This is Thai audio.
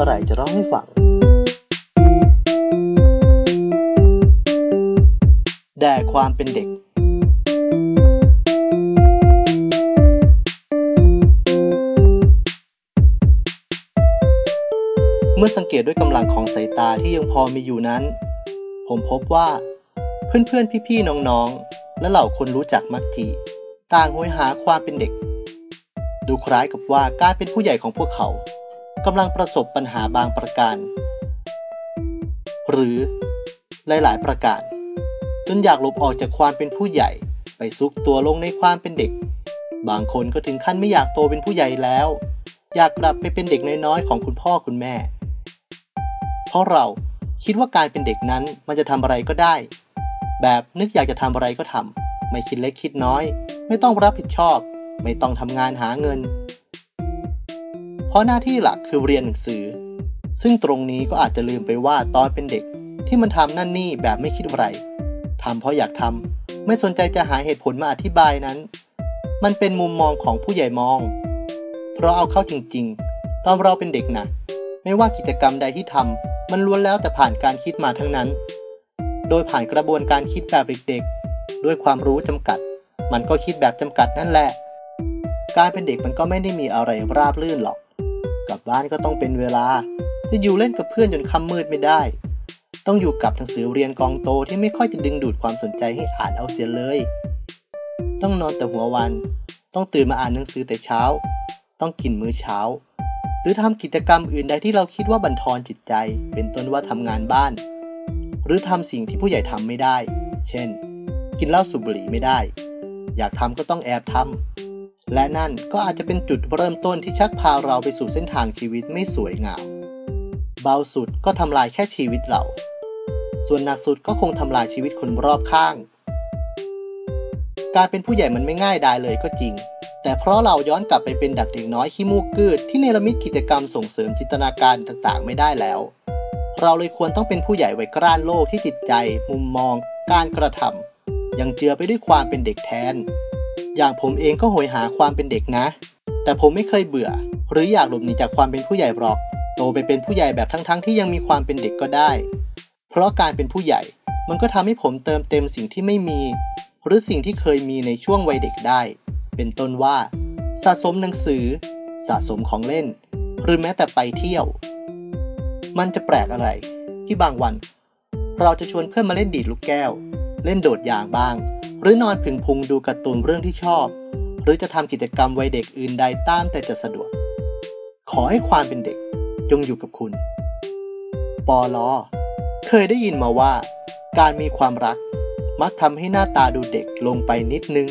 อะไรจะร้องให้ฟัง แด่ความเป็นเด็ก เมื่อสังเกตด้วยกำลังของสายตาที่ยังพอมีอยู่นั้น ผมพบว่า เพื่อนๆ พี่ๆ น้องๆ และเหล่าคนรู้จักมักจีต่างโหยหาความเป็นเด็ก ดูคล้ายกับว่าการเป็นผู้ใหญ่ของพวกเขา กำลังประสบปัญหาบางประการ หรือหลายๆ ประการจนอยากหลบออกจากความเป็นผู้ใหญ่ ไปซุกตัวลงในความเป็นเด็ก บางคนก็ถึงขั้นไม่อยากโตเป็นผู้ใหญ่แล้ว อยากกลับไปเป็นเด็กน้อยๆของคุณพ่อคุณแม่ เพราะเราคิดว่าการเป็นเด็กนั้นมันจะทำอะไรก็ได้ แบบนึกอยากจะทำอะไรก็ทำไม่คิดเล็กคิดน้อย ไม่ต้องรับผิดชอบ ไม่ต้องทำงานหาเงิน ราะหน้าที่หลักคือเรียนหนังสือ ซึ่งตรงนี้ก็อาจจะลืมไปว่าตอนเป็นเด็กที่มันทำนั่นนี่แบบไม่คิดอะไรทำเพราะอยากทำไม่สนใจจะหาเหตุผลมาอธิบายนั้น มันเป็นมุมมองของผู้ใหญ่มอง เพราะเอาเข้าจริงๆ ตอนเราเป็นเด็กนะไม่ว่ากิจกรรมใดที่ทำมันล้วนแล้วแต่ผ่านการคิดมาทั้งนั้น โดยผ่านกระบวนการคิดแบบเด็กๆด้วยความรู้จำกัด มันก็คิดแบบจำกัดนั่นแหละ การเป็นเด็กมันก็ไม่ได้มีอะไรราบรื่นหรอก กลับบ้านก็ต้องเป็นเวลา จะอยู่เล่นกับเพื่อนจนค่ำมืดไม่ได้ ต้องอยู่กับหนังสือเรียนกองโตที่ไม่ค่อยจะดึงดูดความสนใจให้อ่านเอาเสียเลย ต้องนอนแต่หัววัน ต้องตื่นมาอ่านหนังสือแต่เช้า ต้องกินมื้อเช้า หรือทำกิจกรรมอื่นใดที่เราคิดว่าบันทอนจิตใจ เป็นต้นว่าทำงานบ้าน หรือทำสิ่งที่ผู้ใหญ่ทำไม่ได้ เช่น กินเหล้าสูบบุหรี่ไม่ได้ อยากทำก็ต้องแอบทำ และนั่นก็อาจจะเป็นจุดเริ่มต้นที่ชักพาเราไปสู่เส้นทางชีวิตไม่สวยงาม เบาสุดก็ทำลายแค่ชีวิตเรา ส่วนหนักสุดก็คงทำลายชีวิตคนรอบข้าง การเป็นผู้ใหญ่มันไม่ง่ายได้เลยก็จริง แต่เพราะเราย้อนกลับไปเป็นดักเด็กน้อยขี้มูกกืดที่เนรมิตกิจกรรมส่งเสริมจินตนาการต่างๆ ไม่ได้แล้ว เราเลยควรต้องเป็นผู้ใหญ่ไว้กร้านโลกที่จิตใจ มุมมอง การกระทำยังเจือไปด้วยความเป็นเด็กแทน อย่างผมเองก็โหยหาความเป็นเด็กนะ แต่ผมไม่เคยเบื่อ หรืออยากหลบหนีจากความเป็นผู้ใหญ่หรอก โตไปเป็นผู้ใหญ่แบบทั้งๆทที่ยังมีความเป็นเด็กก็ได้ เพราะการเป็นผู้ใหญ่มันก็ทำให้ผมเติมเต็มสิ่งที่ไม่มี หรือสิ่งที่เคยมีในช่วงวัยเด็กได้ เป็นต้นว่า สะสมหนังสือ สะสมของเล่น หรือแม้แต่ไปเที่ยว มันจะแปลกอะไร ที่บางวัน เราจะชวนเพื่อนมาเล่นดีดลูกแก้ว เล่นโดดยางบ้าง หรือนอนผึ่งพุงดูการ์ตูนเรื่องที่ชอบ หรือจะทำกิจกรรมวัยเด็กอื่นใดตามแต่จะสะดวก ขอให้ความเป็นเด็กจงอยู่กับคุณ ปอลอเคยได้ยินมาว่า การมีความรักมักทำให้หน้าตาดูเด็กลงไปนิดนึง